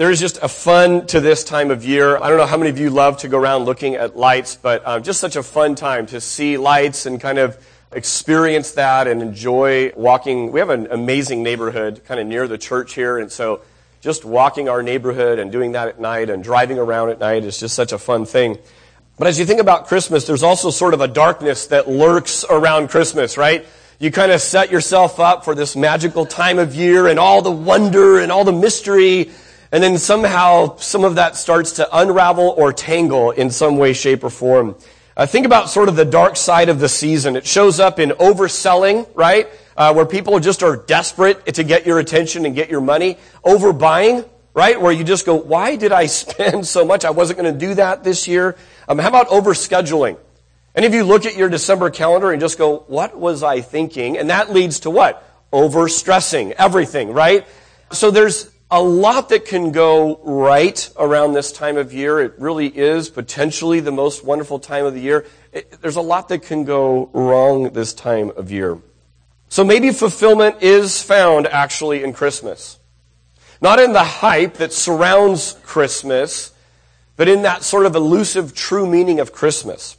There is just a fun to this time of year. I don't know how many of you love to go around looking at lights, but um, just such a fun time to see lights and kind of experience that and enjoy walking. We have an amazing neighborhood kind of near the church here, and so just walking our neighborhood and doing that at night and driving around at night is just such a fun thing. But as you think about Christmas, there's also sort of a darkness that lurks around Christmas, right? You kind of set yourself up for this magical time of year and all the wonder and all the mystery and then somehow some of that starts to unravel or tangle in some way, shape, or form. Uh, think about sort of the dark side of the season. It shows up in overselling, right? Uh, where people just are desperate to get your attention and get your money. Overbuying, right? Where you just go, why did I spend so much? I wasn't going to do that this year. Um, how about overscheduling? Any of you look at your December calendar and just go, what was I thinking? And that leads to what? Overstressing everything, right? So there's a lot that can go right around this time of year. It really is potentially the most wonderful time of the year. It, there's a lot that can go wrong this time of year. So maybe fulfillment is found actually in Christmas. Not in the hype that surrounds Christmas, but in that sort of elusive true meaning of Christmas.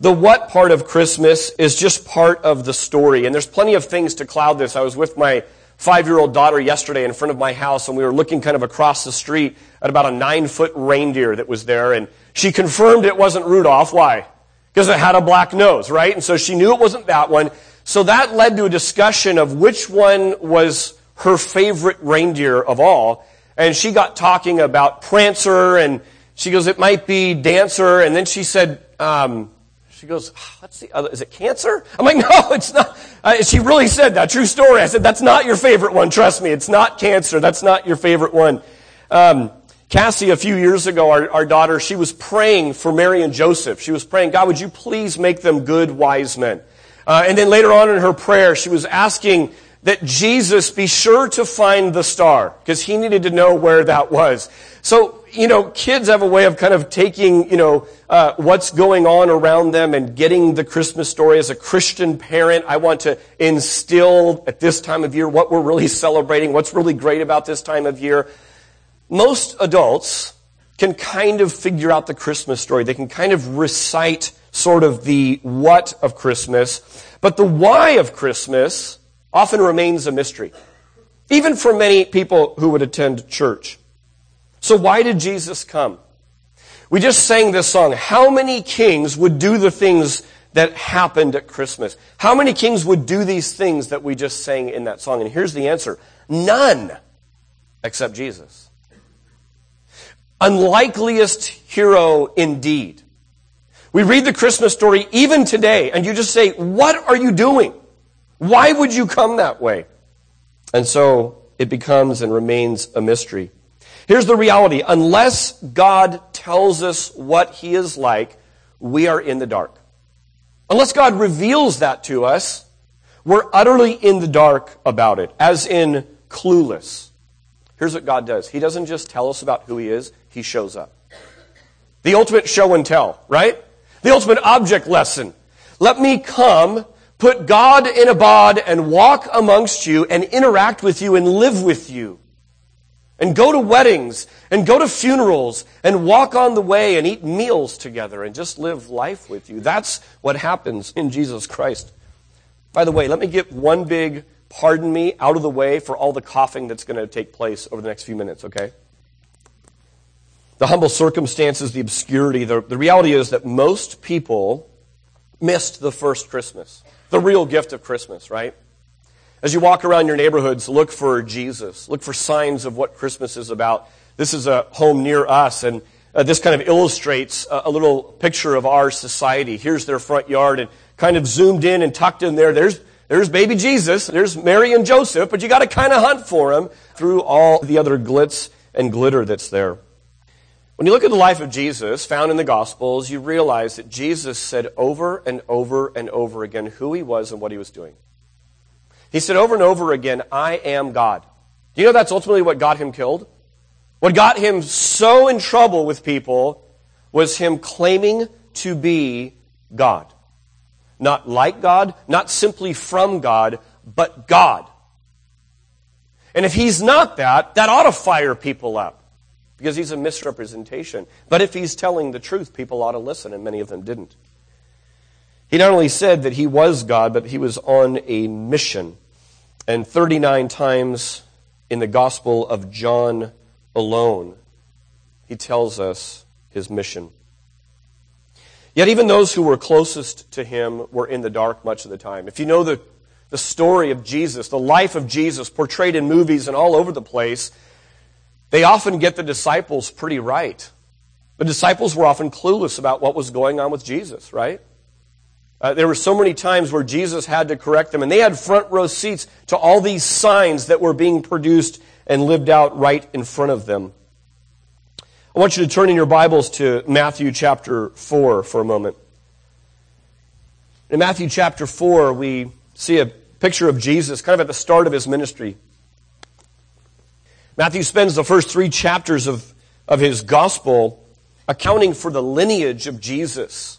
The what part of Christmas is just part of the story, and there's plenty of things to cloud this. I was with my five year old daughter yesterday in front of my house, and we were looking kind of across the street at about a nine foot reindeer that was there. And she confirmed it wasn't Rudolph. Why? Because it had a black nose, right? And so she knew it wasn't that one. So that led to a discussion of which one was her favorite reindeer of all. And she got talking about Prancer, and she goes, it might be Dancer. And then she said, um, she goes, ah, what's the other? Is it cancer? I'm like, no, it's not. She really said that. True story. I said, that's not your favorite one. Trust me. It's not cancer. That's not your favorite one. Um, Cassie, a few years ago, our, our daughter, she was praying for Mary and Joseph. She was praying, God, would you please make them good, wise men? Uh, and then later on in her prayer, she was asking that Jesus be sure to find the star because he needed to know where that was. So, you know, kids have a way of kind of taking, you know, uh, what's going on around them and getting the Christmas story. As a Christian parent, I want to instill at this time of year what we're really celebrating, what's really great about this time of year. Most adults can kind of figure out the Christmas story. They can kind of recite sort of the what of Christmas. But the why of Christmas often remains a mystery, even for many people who would attend church. So why did Jesus come? We just sang this song. How many kings would do the things that happened at Christmas? How many kings would do these things that we just sang in that song? And here's the answer. None except Jesus. Unlikeliest hero indeed. We read the Christmas story even today and you just say, what are you doing? Why would you come that way? And so it becomes and remains a mystery. Here's the reality. Unless God tells us what He is like, we are in the dark. Unless God reveals that to us, we're utterly in the dark about it, as in clueless. Here's what God does. He doesn't just tell us about who He is, He shows up. The ultimate show and tell, right? The ultimate object lesson. Let me come put God in a bod and walk amongst you and interact with you and live with you. And go to weddings and go to funerals and walk on the way and eat meals together and just live life with you. That's what happens in Jesus Christ. By the way, let me get one big pardon me out of the way for all the coughing that's going to take place over the next few minutes, okay? The humble circumstances, the obscurity, the, the reality is that most people missed the first Christmas the real gift of Christmas, right? As you walk around your neighborhoods, look for Jesus. Look for signs of what Christmas is about. This is a home near us, and uh, this kind of illustrates a, a, little picture of our society. Here's their front yard, and kind of zoomed in and tucked in there. There's there's baby Jesus. There's Mary and Joseph, but you got to kind of hunt for him through all the other glitz and glitter that's there. When you look at the life of Jesus found in the Gospels, you realize that Jesus said over and over and over again who he was and what he was doing. He said over and over again, I am God. Do you know that's ultimately what got him killed? What got him so in trouble with people was him claiming to be God. Not like God, not simply from God, but God. And if he's not that, that ought to fire people up. because he's a misrepresentation. But if he's telling the truth, people ought to listen, and many of them didn't. He not only said that he was God, but he was on a mission. And 39 times in the Gospel of John alone, he tells us his mission. Yet even those who were closest to him were in the dark much of the time. If you know the, the story of Jesus, the life of Jesus portrayed in movies and all over the place, they often get the disciples pretty right. The disciples were often clueless about what was going on with Jesus, right? Uh, there were so many times where Jesus had to correct them, and they had front row seats to all these signs that were being produced and lived out right in front of them. I want you to turn in your Bibles to Matthew chapter 4 for a moment. In Matthew chapter 4, we see a picture of Jesus kind of at the start of his ministry. Matthew spends the first three chapters of, of his gospel accounting for the lineage of Jesus.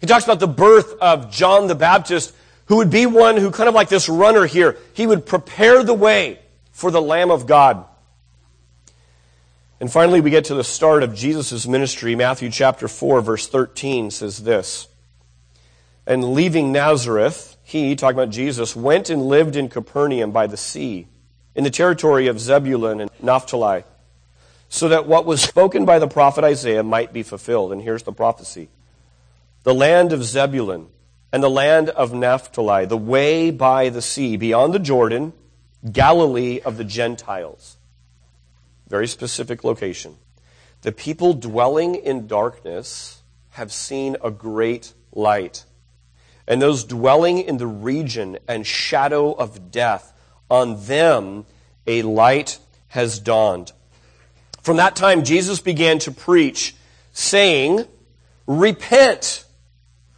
He talks about the birth of John the Baptist, who would be one who, kind of like this runner here, he would prepare the way for the Lamb of God. And finally, we get to the start of Jesus' ministry. Matthew chapter 4, verse 13 says this And leaving Nazareth, he, talking about Jesus, went and lived in Capernaum by the sea, in the territory of Zebulun and Naphtali, so that what was spoken by the prophet Isaiah might be fulfilled. And here's the prophecy The land of Zebulun and the land of Naphtali, the way by the sea, beyond the Jordan, Galilee of the Gentiles very specific location. The people dwelling in darkness have seen a great light. And those dwelling in the region and shadow of death, on them a light has dawned. From that time, Jesus began to preach, saying, Repent,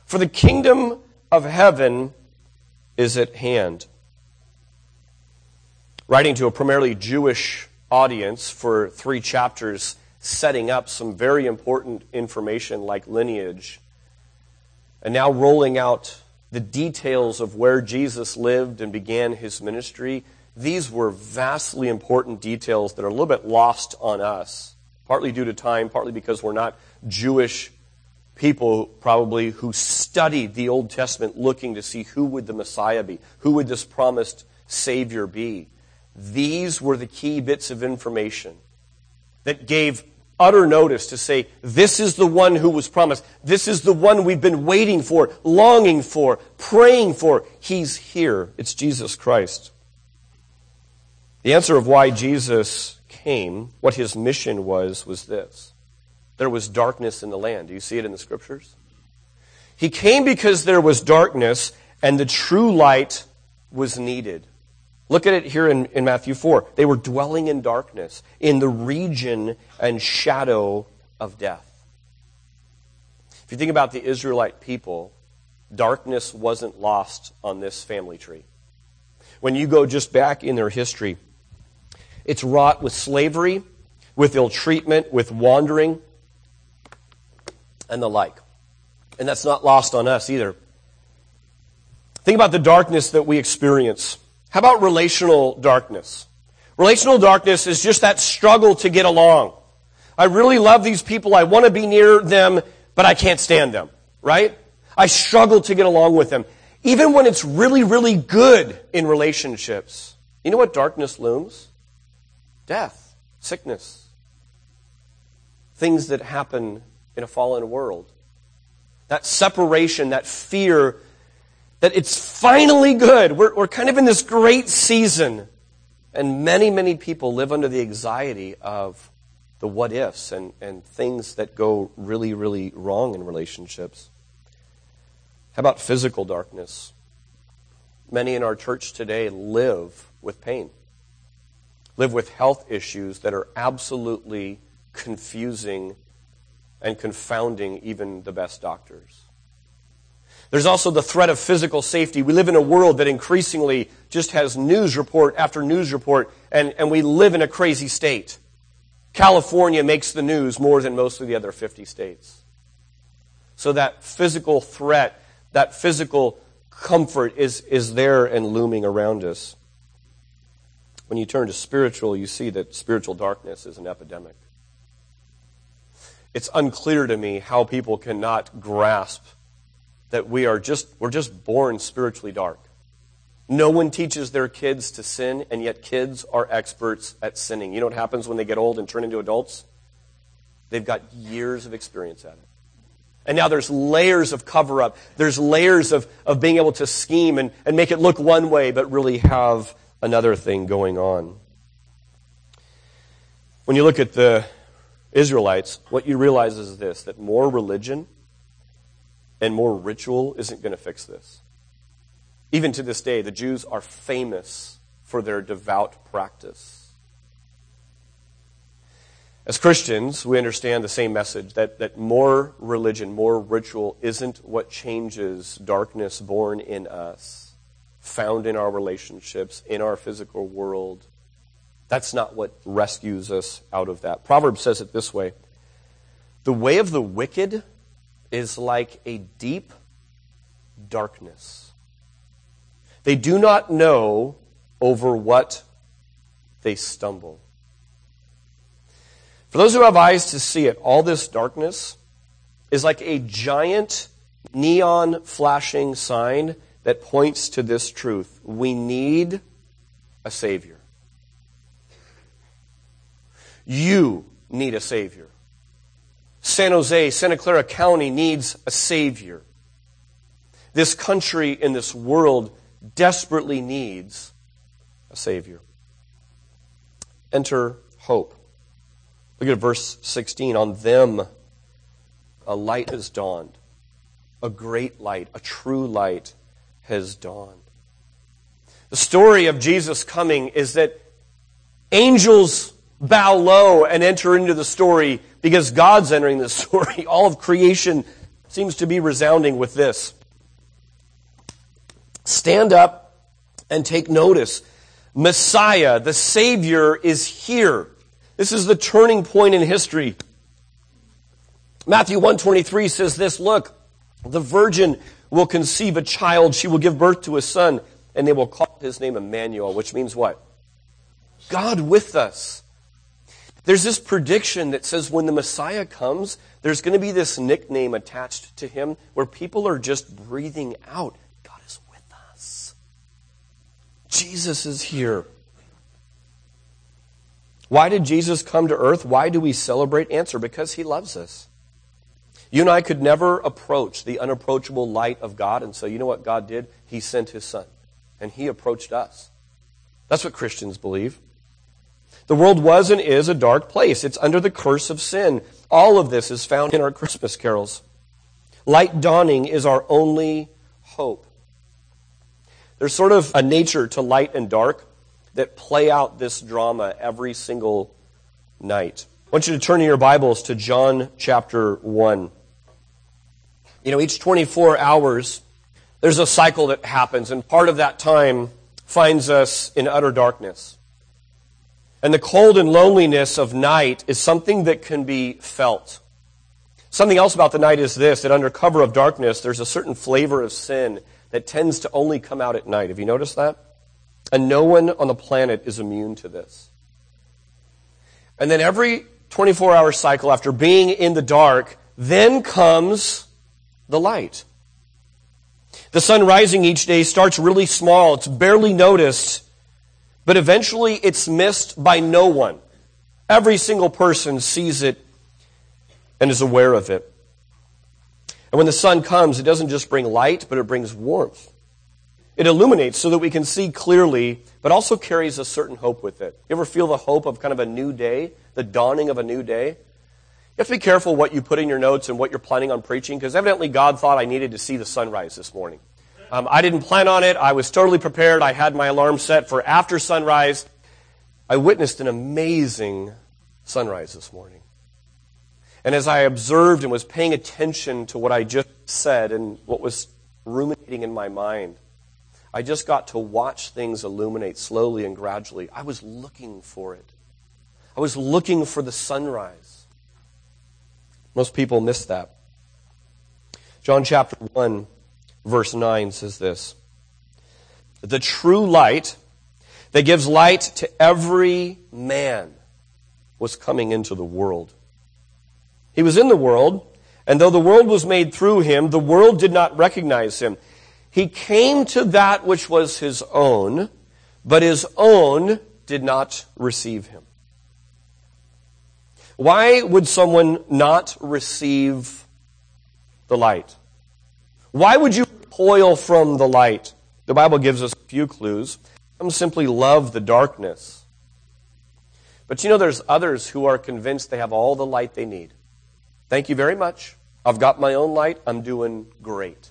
for the kingdom of heaven is at hand. Writing to a primarily Jewish audience for three chapters, setting up some very important information like lineage, and now rolling out the details of where Jesus lived and began his ministry. These were vastly important details that are a little bit lost on us, partly due to time, partly because we're not Jewish people probably who studied the Old Testament looking to see who would the Messiah be, who would this promised Savior be. These were the key bits of information that gave utter notice to say, this is the one who was promised. This is the one we've been waiting for, longing for, praying for. He's here. It's Jesus Christ. The answer of why Jesus came, what his mission was, was this. There was darkness in the land. Do you see it in the scriptures? He came because there was darkness and the true light was needed. Look at it here in, in Matthew 4. They were dwelling in darkness, in the region and shadow of death. If you think about the Israelite people, darkness wasn't lost on this family tree. When you go just back in their history, it's wrought with slavery, with ill treatment, with wandering, and the like. And that's not lost on us either. Think about the darkness that we experience. How about relational darkness? Relational darkness is just that struggle to get along. I really love these people. I want to be near them, but I can't stand them, right? I struggle to get along with them. Even when it's really, really good in relationships. You know what darkness looms? Death, sickness, things that happen in a fallen world. That separation, that fear that it's finally good. We're, we're kind of in this great season. And many, many people live under the anxiety of the what ifs and, and things that go really, really wrong in relationships. How about physical darkness? Many in our church today live with pain, live with health issues that are absolutely confusing and confounding even the best doctors. There's also the threat of physical safety. We live in a world that increasingly just has news report after news report, and, and we live in a crazy state. California makes the news more than most of the other 50 states. So that physical threat, that physical comfort is, is there and looming around us. When you turn to spiritual, you see that spiritual darkness is an epidemic. It's unclear to me how people cannot grasp that we are just, we're just born spiritually dark. No one teaches their kids to sin, and yet kids are experts at sinning. You know what happens when they get old and turn into adults? They've got years of experience at it. And now there's layers of cover up. There's layers of, of being able to scheme and, and make it look one way, but really have another thing going on. When you look at the Israelites, what you realize is this that more religion and more ritual isn't going to fix this. Even to this day, the Jews are famous for their devout practice. As Christians, we understand the same message that, that more religion, more ritual isn't what changes darkness born in us, found in our relationships, in our physical world. That's not what rescues us out of that. Proverbs says it this way The way of the wicked is like a deep darkness. They do not know over what they stumble. For those who have eyes to see it, all this darkness is like a giant neon flashing sign that points to this truth. We need a Savior. You need a Savior. San Jose, Santa Clara County needs a Savior. This country and this world desperately needs a Savior. Enter hope. Look at verse 16. On them a light has dawned. A great light, a true light has dawned. The story of Jesus coming is that angels bow low and enter into the story because God's entering the story. All of creation seems to be resounding with this. Stand up and take notice. Messiah, the Savior, is here. This is the turning point in history. Matthew 123 says this, look, the virgin will conceive a child, she will give birth to a son, and they will call his name Emmanuel, which means what? God with us. There's this prediction that says when the Messiah comes, there's going to be this nickname attached to him where people are just breathing out God is with us. Jesus is here. Why did Jesus come to earth? Why do we celebrate? Answer because he loves us. You and I could never approach the unapproachable light of God, and so you know what God did? He sent his son, and he approached us. That's what Christians believe. The world was and is a dark place. It's under the curse of sin. All of this is found in our Christmas carols. Light dawning is our only hope. There's sort of a nature to light and dark that play out this drama every single night. I want you to turn in your Bibles to John chapter 1. You know, each 24 hours, there's a cycle that happens, and part of that time finds us in utter darkness. And the cold and loneliness of night is something that can be felt. Something else about the night is this that under cover of darkness, there's a certain flavor of sin that tends to only come out at night. Have you noticed that? And no one on the planet is immune to this. And then every 24 hour cycle, after being in the dark, then comes the light. The sun rising each day starts really small. It's barely noticed but eventually it's missed by no one. Every single person sees it and is aware of it. And when the sun comes, it doesn't just bring light, but it brings warmth. It illuminates so that we can see clearly, but also carries a certain hope with it. You ever feel the hope of kind of a new day, the dawning of a new day? You have to be careful what you put in your notes and what you're planning on preaching, because evidently God thought I needed to see the sunrise this morning. Um, I didn't plan on it. I was totally prepared. I had my alarm set for after sunrise. I witnessed an amazing sunrise this morning. And as I observed and was paying attention to what I just said and what was ruminating in my mind, I just got to watch things illuminate slowly and gradually. I was looking for it. I was looking for the sunrise. Most people miss that. John chapter 1 verse 9 says this The true light that gives light to every man was coming into the world. He was in the world, and though the world was made through him, the world did not recognize him. He came to that which was his own, but his own did not receive him. Why would someone not receive the light? Why would you recoil from the light? The Bible gives us a few clues. Some simply love the darkness. But you know, there's others who are convinced they have all the light they need. Thank you very much. I've got my own light. I'm doing great.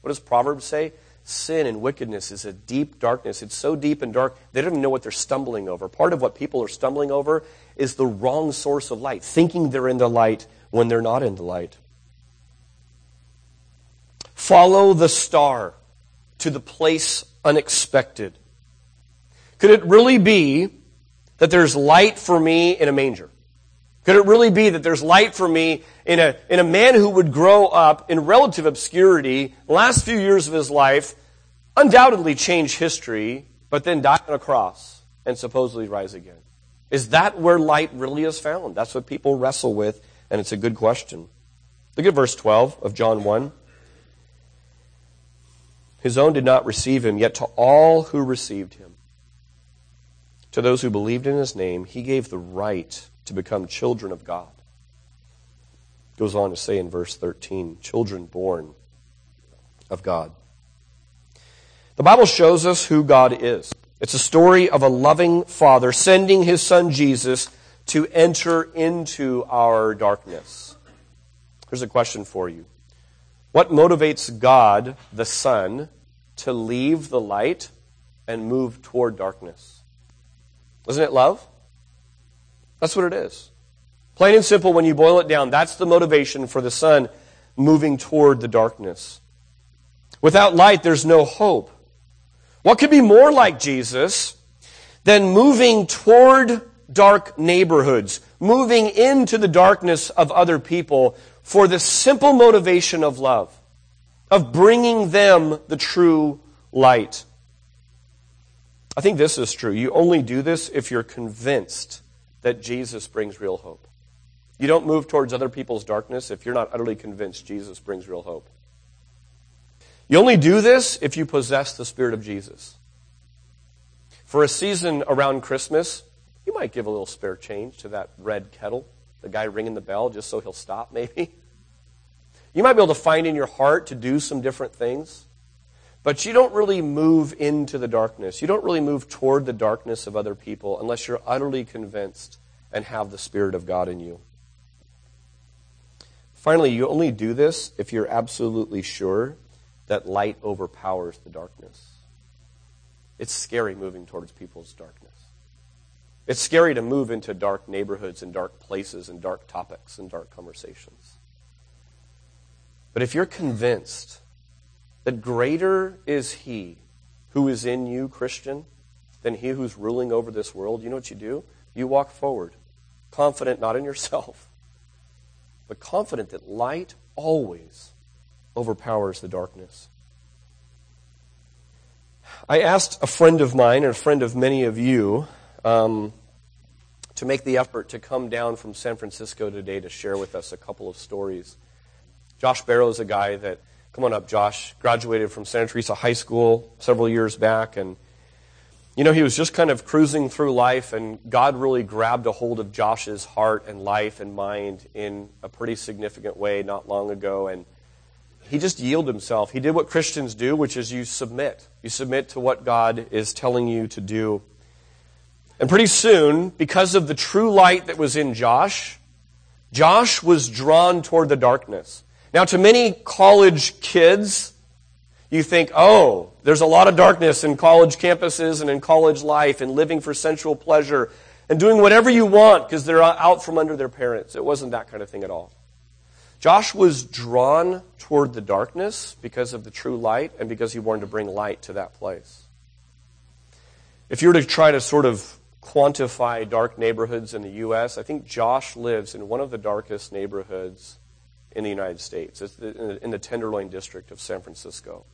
What does Proverbs say? Sin and wickedness is a deep darkness. It's so deep and dark, they don't even know what they're stumbling over. Part of what people are stumbling over is the wrong source of light, thinking they're in the light when they're not in the light. Follow the star to the place unexpected. Could it really be that there's light for me in a manger? Could it really be that there's light for me in a, in a man who would grow up in relative obscurity, last few years of his life, undoubtedly change history, but then die on a cross and supposedly rise again? Is that where light really is found? That's what people wrestle with, and it's a good question. Look at verse 12 of John 1. His own did not receive him, yet to all who received him, to those who believed in his name, he gave the right to become children of God. Goes on to say in verse 13, children born of God. The Bible shows us who God is. It's a story of a loving father sending his son Jesus to enter into our darkness. Here's a question for you. What motivates God, the Son, to leave the light and move toward darkness? Isn't it love? That's what it is. Plain and simple, when you boil it down, that's the motivation for the Son moving toward the darkness. Without light, there's no hope. What could be more like Jesus than moving toward dark neighborhoods, moving into the darkness of other people for the simple motivation of love, of bringing them the true light? I think this is true. You only do this if you're convinced that Jesus brings real hope. You don't move towards other people's darkness if you're not utterly convinced Jesus brings real hope. You only do this if you possess the Spirit of Jesus. For a season around Christmas, you might give a little spare change to that red kettle, the guy ringing the bell just so he'll stop, maybe. You might be able to find in your heart to do some different things, but you don't really move into the darkness. You don't really move toward the darkness of other people unless you're utterly convinced and have the Spirit of God in you. Finally, you only do this if you're absolutely sure that light overpowers the darkness. It's scary moving towards people's darkness. It's scary to move into dark neighborhoods and dark places and dark topics and dark conversations. But if you're convinced that greater is He who is in you, Christian, than He who's ruling over this world, you know what you do? You walk forward, confident not in yourself, but confident that light always overpowers the darkness. I asked a friend of mine, and a friend of many of you, um, to make the effort to come down from San Francisco today to share with us a couple of stories. Josh Barrow is a guy that, come on up, Josh, graduated from Santa Teresa High School several years back, and you know, he was just kind of cruising through life, and God really grabbed a hold of Josh's heart and life and mind in a pretty significant way not long ago. And he just yielded himself. He did what Christians do, which is you submit. You submit to what God is telling you to do. And pretty soon, because of the true light that was in Josh, Josh was drawn toward the darkness. Now, to many college kids, you think, oh, there's a lot of darkness in college campuses and in college life and living for sensual pleasure and doing whatever you want because they're out from under their parents. It wasn't that kind of thing at all. Josh was drawn toward the darkness because of the true light and because he wanted to bring light to that place. If you were to try to sort of quantify dark neighborhoods in the U.S., I think Josh lives in one of the darkest neighborhoods in the United States. In the Tenderloin district of San Francisco.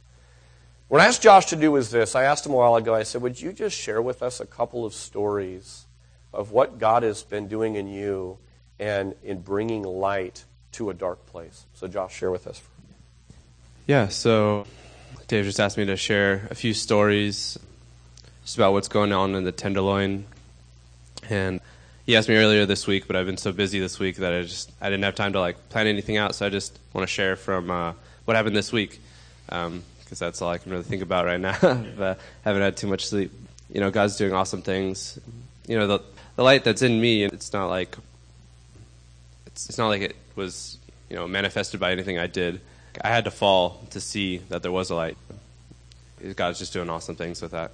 What I asked Josh to do was this. I asked him a while ago, I said, Would you just share with us a couple of stories of what God has been doing in you and in bringing light to a dark place. So, Josh, share with us. Yeah, so Dave just asked me to share a few stories just about what's going on in the Tenderloin. And he asked me earlier this week, but I've been so busy this week that I just I didn't have time to like plan anything out. So I just want to share from uh, what happened this week because um, that's all I can really think about right now. I haven't had too much sleep. You know, God's doing awesome things. You know, the the light that's in me, it's not like it's, it's not like it was you know manifested by anything I did. I had to fall to see that there was a light. God's just doing awesome things with that.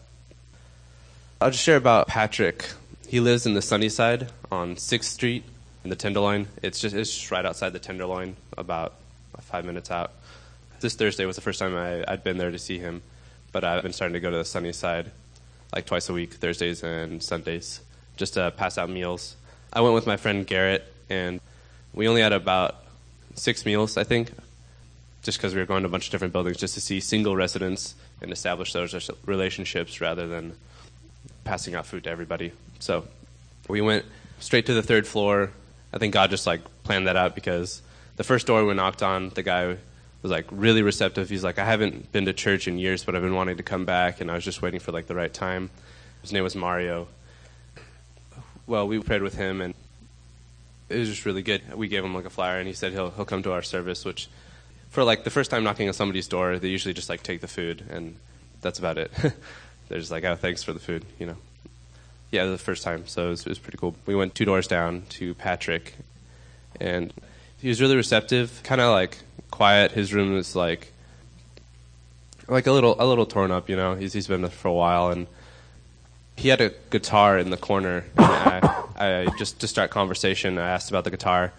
I'll just share about Patrick. He lives in the Sunnyside on Sixth Street in the Tenderloin. It's just it's just right outside the Tenderloin, about five minutes out. This Thursday was the first time I, I'd been there to see him, but I've been starting to go to the Sunnyside like twice a week, Thursdays and Sundays, just to pass out meals. I went with my friend Garrett, and we only had about six meals, I think, just because we were going to a bunch of different buildings just to see single residents and establish those relationships rather than passing out food to everybody. So we went straight to the third floor. I think God just like planned that out because the first door we knocked on, the guy was like really receptive. He's like, I haven't been to church in years, but I've been wanting to come back, and I was just waiting for like the right time. His name was Mario. Well, we prayed with him, and it was just really good. We gave him like a flyer, and he said he'll he'll come to our service. Which, for like the first time knocking on somebody's door, they usually just like take the food, and that's about it. They're just like, oh, thanks for the food, you know. Yeah, the first time, so it was, it was pretty cool. We went two doors down to Patrick, and he was really receptive, kind of like quiet. His room was like like a little a little torn up, you know. He's he's been there for a while, and he had a guitar in the corner. I, I just to start conversation, I asked about the guitar,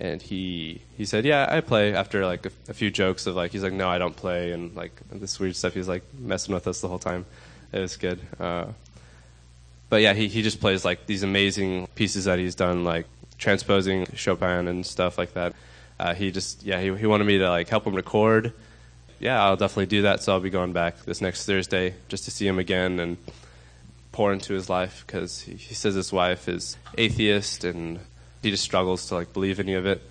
and he he said, "Yeah, I play." After like a, a, few jokes of like, he's like, "No, I don't play," and like this weird stuff. He's like messing with us the whole time. It was good. Uh, but yeah, he he just plays like these amazing pieces that he's done, like transposing Chopin and stuff like that. Uh, he just yeah he he wanted me to like help him record. Yeah, I'll definitely do that. So I'll be going back this next Thursday just to see him again and pour into his life because he, he says his wife is atheist and he just struggles to like believe any of it.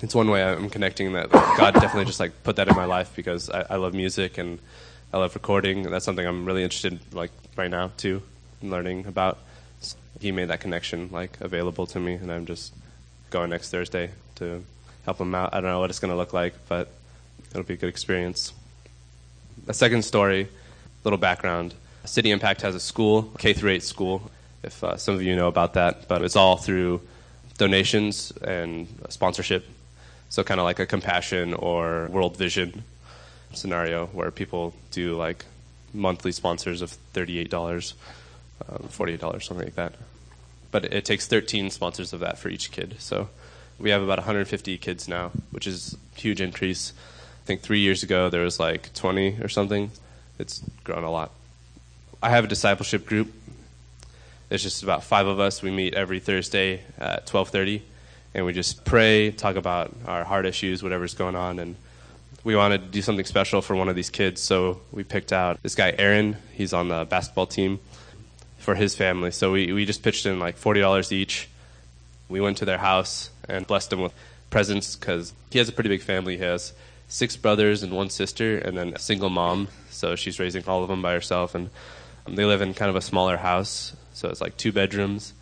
It's one way I'm connecting that God definitely just like put that in my life because I, I love music and I love recording. That's something I'm really interested in, like right now too, in learning about. He made that connection like available to me, and I'm just going next Thursday to help him out. I don't know what it's going to look like, but it'll be a good experience. A second story, little background. City Impact has a school, K through 8 school, if uh, some of you know about that, but it's all through donations and sponsorship. So kind of like a compassion or World Vision scenario where people do like monthly sponsors of $38, um, $48, something like that. But it takes 13 sponsors of that for each kid. So we have about 150 kids now, which is huge increase. I think three years ago there was like 20 or something. It's grown a lot. I have a discipleship group. It's just about five of us. We meet every Thursday at 12:30, and we just pray, talk about our heart issues, whatever's going on, and we wanted to do something special for one of these kids, so we picked out this guy Aaron. He's on the basketball team for his family. So we, we just pitched in like forty dollars each. We went to their house and blessed him with presents because he has a pretty big family. He has six brothers and one sister, and then a single mom. So she's raising all of them by herself, and um, they live in kind of a smaller house. So it's like two bedrooms.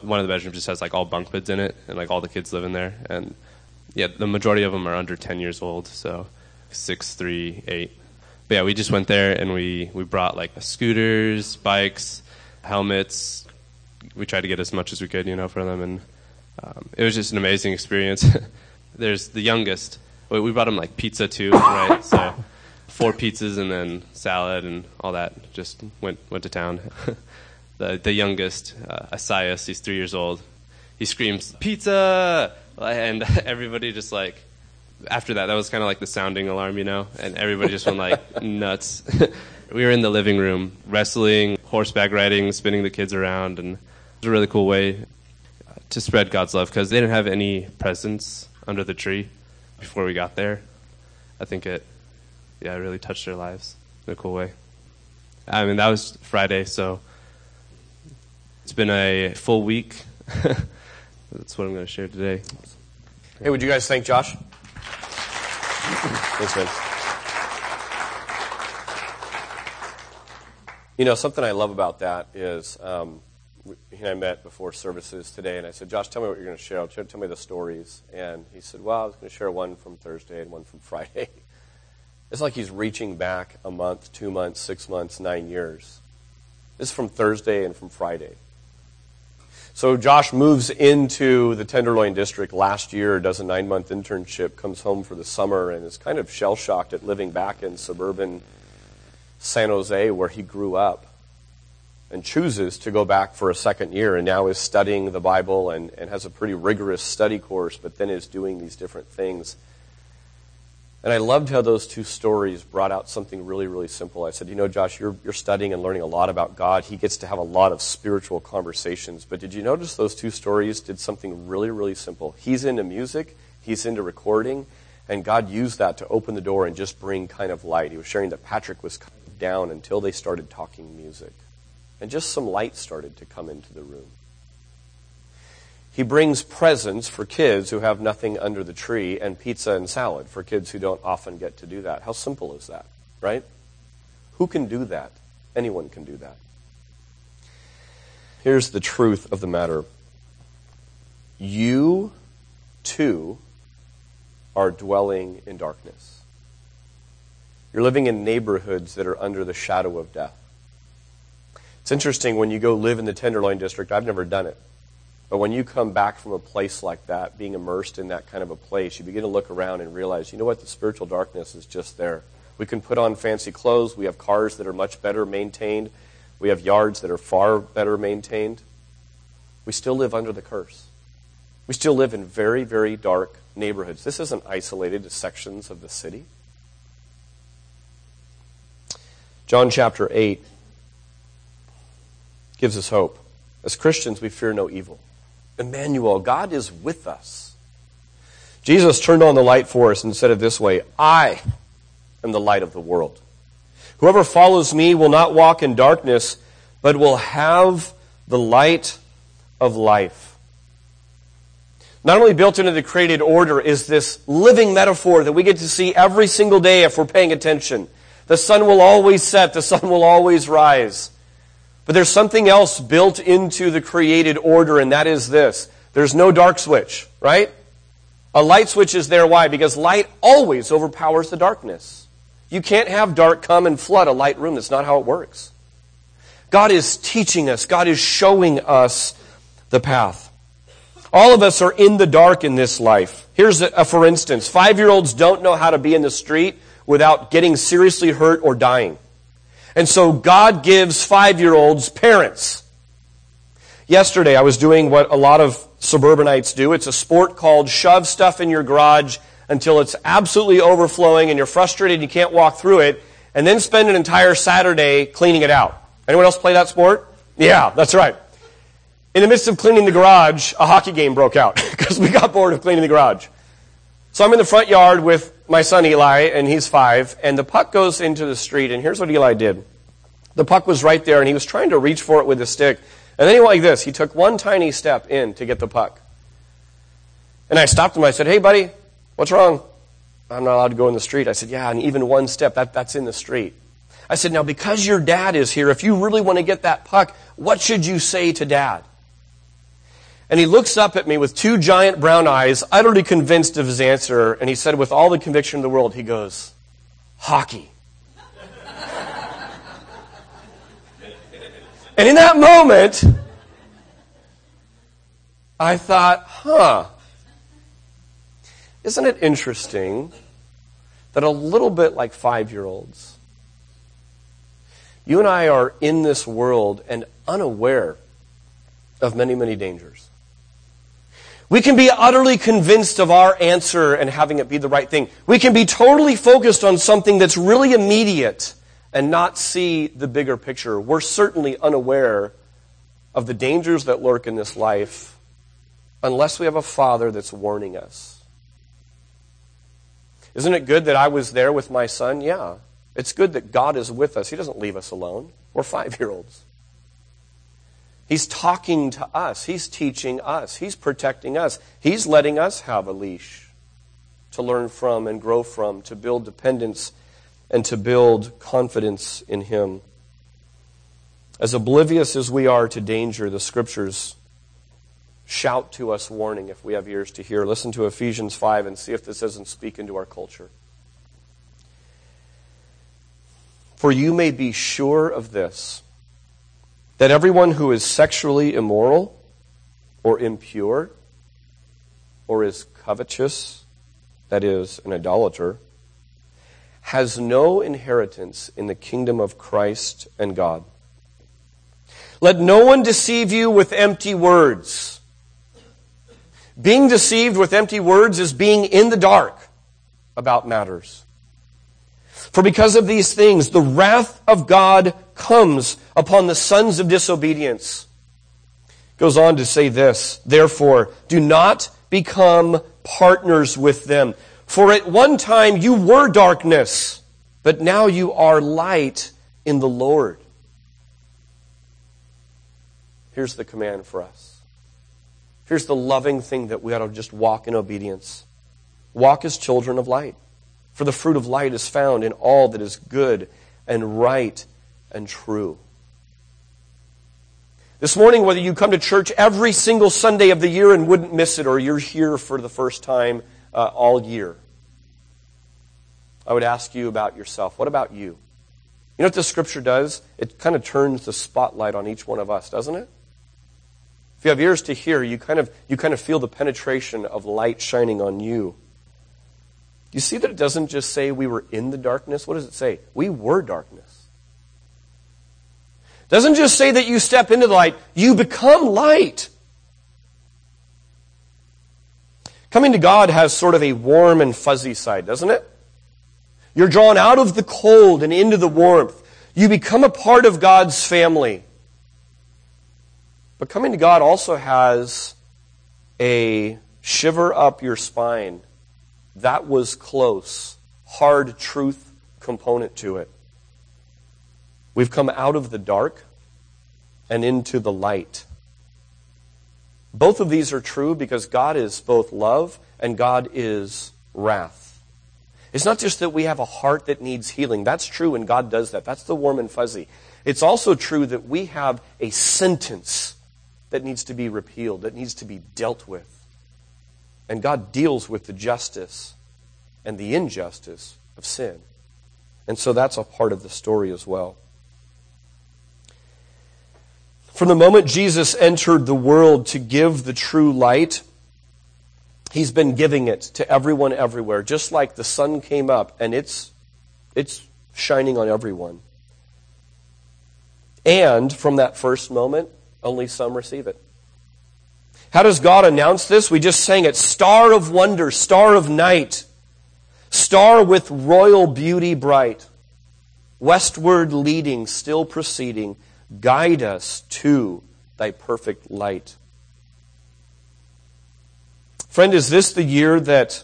One of the bedrooms just has like all bunk beds in it, and like all the kids live in there. And yeah, the majority of them are under ten years old. So six, three, eight. But yeah, we just went there and we we brought like scooters, bikes, helmets. We tried to get as much as we could, you know, for them, and um, it was just an amazing experience. There's the youngest. We brought him like pizza too, right? So four pizzas and then salad and all that. Just went went to town. the the youngest, uh, Asias, he's three years old. He screams pizza, and everybody just like. After that, that was kind of like the sounding alarm, you know, and everybody just went like nuts. we were in the living room wrestling, horseback riding, spinning the kids around, and it was a really cool way to spread God's love because they didn't have any presents under the tree before we got there. I think it, yeah, it really touched their lives in a cool way. I mean, that was Friday, so it's been a full week. that's what I'm going to share today. Hey, would you guys thank Josh? Thanks, man. You know, something I love about that is um, he and I met before services today, and I said, Josh, tell me what you're going to share. Tell me the stories. And he said, Well, I was going to share one from Thursday and one from Friday. It's like he's reaching back a month, two months, six months, nine years. This is from Thursday and from Friday. So Josh moves into the Tenderloin district last year, does a nine month internship, comes home for the summer, and is kind of shell shocked at living back in suburban San Jose where he grew up and chooses to go back for a second year and now is studying the Bible and, and has a pretty rigorous study course, but then is doing these different things. And I loved how those two stories brought out something really, really simple. I said, You know, Josh, you're, you're studying and learning a lot about God. He gets to have a lot of spiritual conversations. But did you notice those two stories did something really, really simple? He's into music, he's into recording, and God used that to open the door and just bring kind of light. He was sharing that Patrick was kind of down until they started talking music. And just some light started to come into the room. He brings presents for kids who have nothing under the tree and pizza and salad for kids who don't often get to do that. How simple is that, right? Who can do that? Anyone can do that. Here's the truth of the matter you too are dwelling in darkness. You're living in neighborhoods that are under the shadow of death. It's interesting when you go live in the Tenderloin district, I've never done it. But when you come back from a place like that, being immersed in that kind of a place, you begin to look around and realize, you know what, the spiritual darkness is just there. We can put on fancy clothes. We have cars that are much better maintained. We have yards that are far better maintained. We still live under the curse. We still live in very, very dark neighborhoods. This isn't isolated to sections of the city. John chapter 8 gives us hope. As Christians, we fear no evil. Emmanuel, God is with us. Jesus turned on the light for us and said it this way I am the light of the world. Whoever follows me will not walk in darkness, but will have the light of life. Not only built into the created order is this living metaphor that we get to see every single day if we're paying attention. The sun will always set, the sun will always rise. But there's something else built into the created order, and that is this. There's no dark switch, right? A light switch is there. Why? Because light always overpowers the darkness. You can't have dark come and flood a light room. That's not how it works. God is teaching us. God is showing us the path. All of us are in the dark in this life. Here's a, a for instance. Five-year-olds don't know how to be in the street without getting seriously hurt or dying. And so God gives five year olds parents. Yesterday, I was doing what a lot of suburbanites do. It's a sport called shove stuff in your garage until it's absolutely overflowing and you're frustrated and you can't walk through it, and then spend an entire Saturday cleaning it out. Anyone else play that sport? Yeah, that's right. In the midst of cleaning the garage, a hockey game broke out because we got bored of cleaning the garage. So I'm in the front yard with my son Eli, and he's five, and the puck goes into the street, and here's what Eli did. The puck was right there, and he was trying to reach for it with a stick. And then he went like this. He took one tiny step in to get the puck. And I stopped him. I said, Hey, buddy, what's wrong? I'm not allowed to go in the street. I said, Yeah, and even one step, that, that's in the street. I said, Now, because your dad is here, if you really want to get that puck, what should you say to dad? And he looks up at me with two giant brown eyes, utterly convinced of his answer, and he said, with all the conviction in the world, he goes, Hockey. and in that moment, I thought, huh, isn't it interesting that a little bit like five year olds, you and I are in this world and unaware of many, many dangers. We can be utterly convinced of our answer and having it be the right thing. We can be totally focused on something that's really immediate and not see the bigger picture. We're certainly unaware of the dangers that lurk in this life unless we have a father that's warning us. Isn't it good that I was there with my son? Yeah. It's good that God is with us. He doesn't leave us alone. We're five year olds. He's talking to us. He's teaching us. He's protecting us. He's letting us have a leash to learn from and grow from, to build dependence and to build confidence in Him. As oblivious as we are to danger, the Scriptures shout to us warning if we have ears to hear. Listen to Ephesians 5 and see if this doesn't speak into our culture. For you may be sure of this that everyone who is sexually immoral or impure or is covetous, that is, an idolater, has no inheritance in the kingdom of Christ and God. Let no one deceive you with empty words. Being deceived with empty words is being in the dark about matters. For because of these things, the wrath of God comes upon the sons of disobedience. Goes on to say this, therefore, do not become partners with them. For at one time you were darkness, but now you are light in the Lord. Here's the command for us. Here's the loving thing that we ought to just walk in obedience. Walk as children of light. For the fruit of light is found in all that is good and right and true. This morning, whether you come to church every single Sunday of the year and wouldn't miss it, or you're here for the first time uh, all year, I would ask you about yourself. What about you? You know what the scripture does? It kind of turns the spotlight on each one of us, doesn't it? If you have ears to hear, you kind of, you kind of feel the penetration of light shining on you. You see that it doesn't just say we were in the darkness. What does it say? We were darkness. Doesn't just say that you step into the light, you become light. Coming to God has sort of a warm and fuzzy side, doesn't it? You're drawn out of the cold and into the warmth. You become a part of God's family. But coming to God also has a shiver up your spine. That was close, hard truth component to it. We've come out of the dark and into the light. Both of these are true because God is both love and God is wrath. It's not just that we have a heart that needs healing. That's true, and God does that. That's the warm and fuzzy. It's also true that we have a sentence that needs to be repealed, that needs to be dealt with. And God deals with the justice and the injustice of sin. And so that's a part of the story as well. From the moment Jesus entered the world to give the true light, he's been giving it to everyone everywhere, just like the sun came up and it's, it's shining on everyone. And from that first moment, only some receive it. How does God announce this? We just sang it Star of wonder, star of night, star with royal beauty bright, westward leading, still proceeding Guide us to thy perfect light. Friend, is this the year that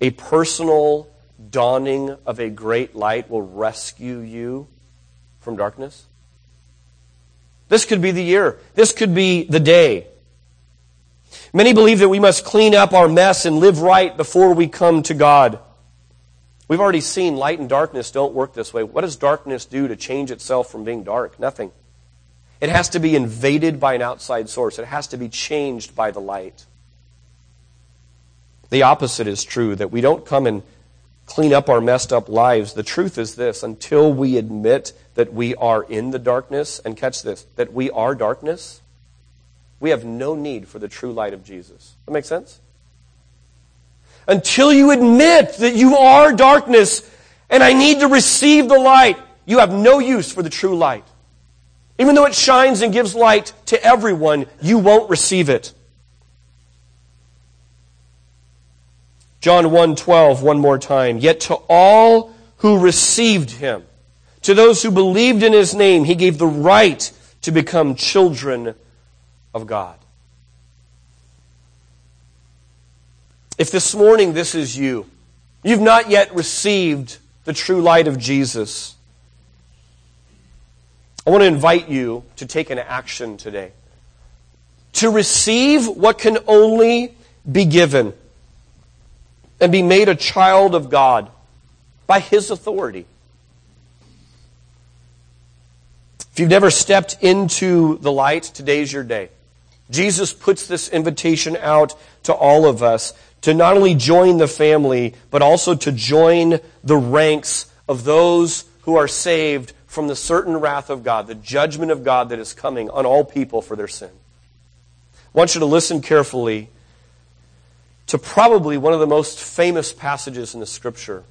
a personal dawning of a great light will rescue you from darkness? This could be the year. This could be the day. Many believe that we must clean up our mess and live right before we come to God. We've already seen light and darkness don't work this way. What does darkness do to change itself from being dark? Nothing. It has to be invaded by an outside source. It has to be changed by the light. The opposite is true, that we don't come and clean up our messed up lives. The truth is this until we admit that we are in the darkness, and catch this, that we are darkness, we have no need for the true light of Jesus. That makes sense? Until you admit that you are darkness and I need to receive the light, you have no use for the true light. Even though it shines and gives light to everyone, you won't receive it. John 1:12 one more time. Yet to all who received him, to those who believed in his name, he gave the right to become children of God. If this morning this is you, you've not yet received the true light of Jesus, I want to invite you to take an action today. to receive what can only be given and be made a child of God by His authority. If you've never stepped into the light, today's your day. Jesus puts this invitation out to all of us to not only join the family, but also to join the ranks of those who are saved from the certain wrath of God, the judgment of God that is coming on all people for their sin. I want you to listen carefully to probably one of the most famous passages in the Scripture.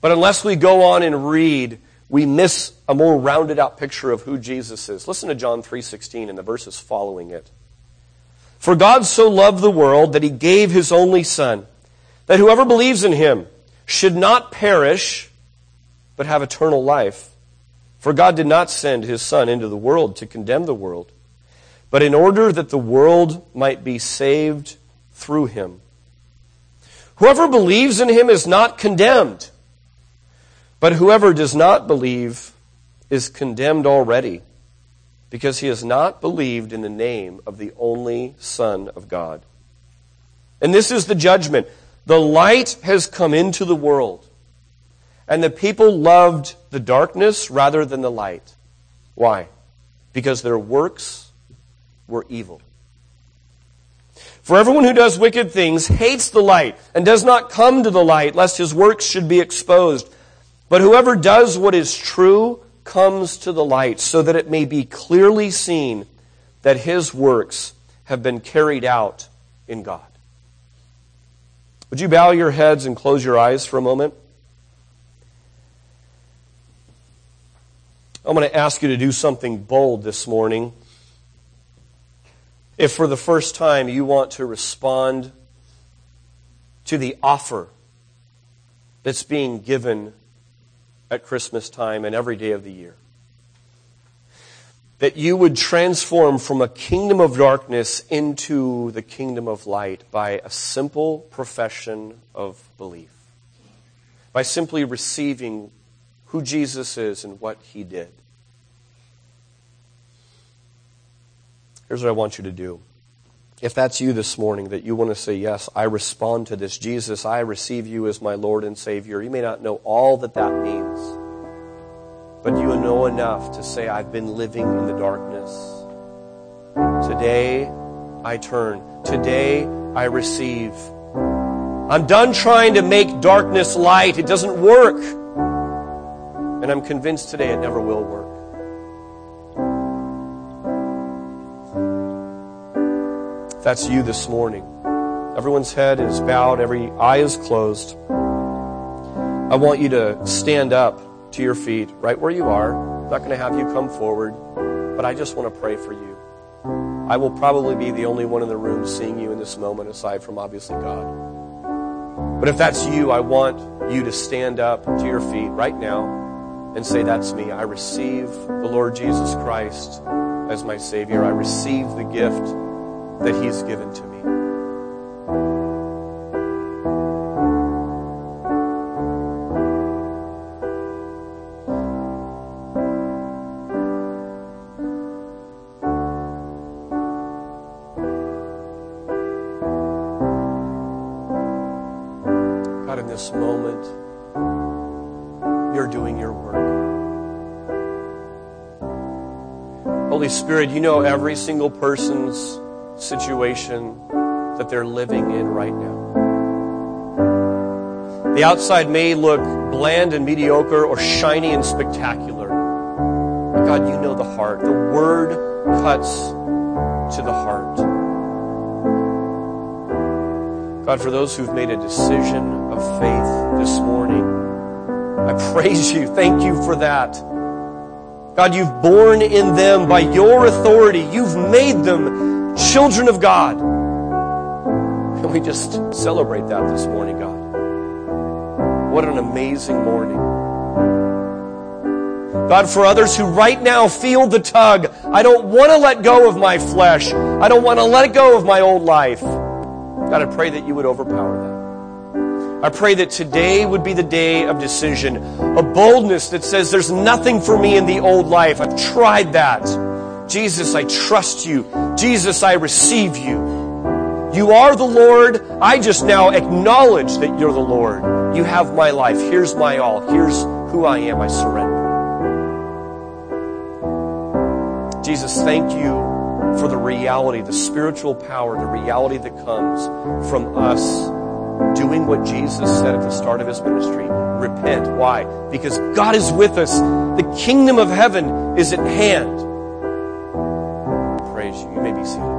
But unless we go on and read, we miss a more rounded out picture of who Jesus is. Listen to John 3:16 and the verses following it. For God so loved the world that he gave his only son that whoever believes in him should not perish but have eternal life. For God did not send his son into the world to condemn the world, but in order that the world might be saved through him. Whoever believes in him is not condemned but whoever does not believe is condemned already, because he has not believed in the name of the only Son of God. And this is the judgment. The light has come into the world, and the people loved the darkness rather than the light. Why? Because their works were evil. For everyone who does wicked things hates the light and does not come to the light, lest his works should be exposed. But whoever does what is true comes to the light, so that it may be clearly seen that his works have been carried out in God. Would you bow your heads and close your eyes for a moment? I'm going to ask you to do something bold this morning. If for the first time you want to respond to the offer that's being given at Christmas time and every day of the year. That you would transform from a kingdom of darkness into the kingdom of light by a simple profession of belief. By simply receiving who Jesus is and what he did. Here's what I want you to do. If that's you this morning, that you want to say, Yes, I respond to this. Jesus, I receive you as my Lord and Savior. You may not know all that that means, but you know enough to say, I've been living in the darkness. Today, I turn. Today, I receive. I'm done trying to make darkness light. It doesn't work. And I'm convinced today it never will work. If that's you this morning, everyone's head is bowed, every eye is closed. I want you to stand up to your feet right where you are. I'm not going to have you come forward, but I just want to pray for you. I will probably be the only one in the room seeing you in this moment, aside from obviously God. But if that's you, I want you to stand up to your feet right now and say, That's me. I receive the Lord Jesus Christ as my Savior. I receive the gift that He's given to me. God, in this moment, Holy Spirit, you know every single person's situation that they're living in right now. The outside may look bland and mediocre or shiny and spectacular. But God, you know the heart. The word cuts to the heart. God, for those who've made a decision of faith this morning, I praise you. Thank you for that. God, you've born in them by your authority. You've made them children of God. And we just celebrate that this morning, God. What an amazing morning. God, for others who right now feel the tug, I don't want to let go of my flesh. I don't want to let go of my old life. God, I pray that you would overpower that. I pray that today would be the day of decision, a boldness that says there's nothing for me in the old life. I've tried that. Jesus, I trust you Jesus, I receive you. You are the Lord. I just now acknowledge that you're the Lord. You have my life. Here's my all. Here's who I am. I surrender. Jesus, thank you for the reality, the spiritual power, the reality that comes from us doing what Jesus said at the start of his ministry. Repent. Why? Because God is with us. The kingdom of heaven is at hand. Praise you. You may be seated.